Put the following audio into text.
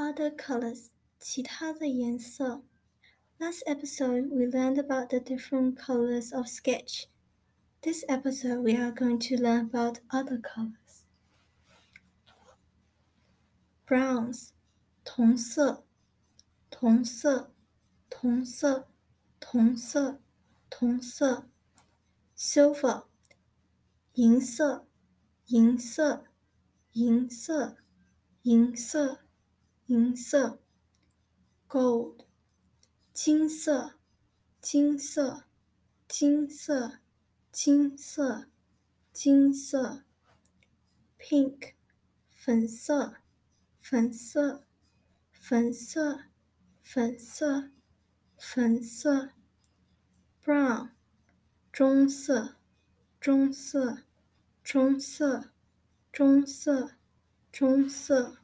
other colors, 其他的颜色. Last episode, we learned about the different colors of sketch. This episode, we are going to learn about other colors. Bronze, 铜色,铜色,铜色,铜色,铜色. Silver, 银色,银色,银色,银色,银色。银色 Gold, 金色，金色，金色，金色，金色。Pink, 粉色，粉色，粉色，粉色，粉色。Brown, 棕色，棕色，棕色，棕色，棕色。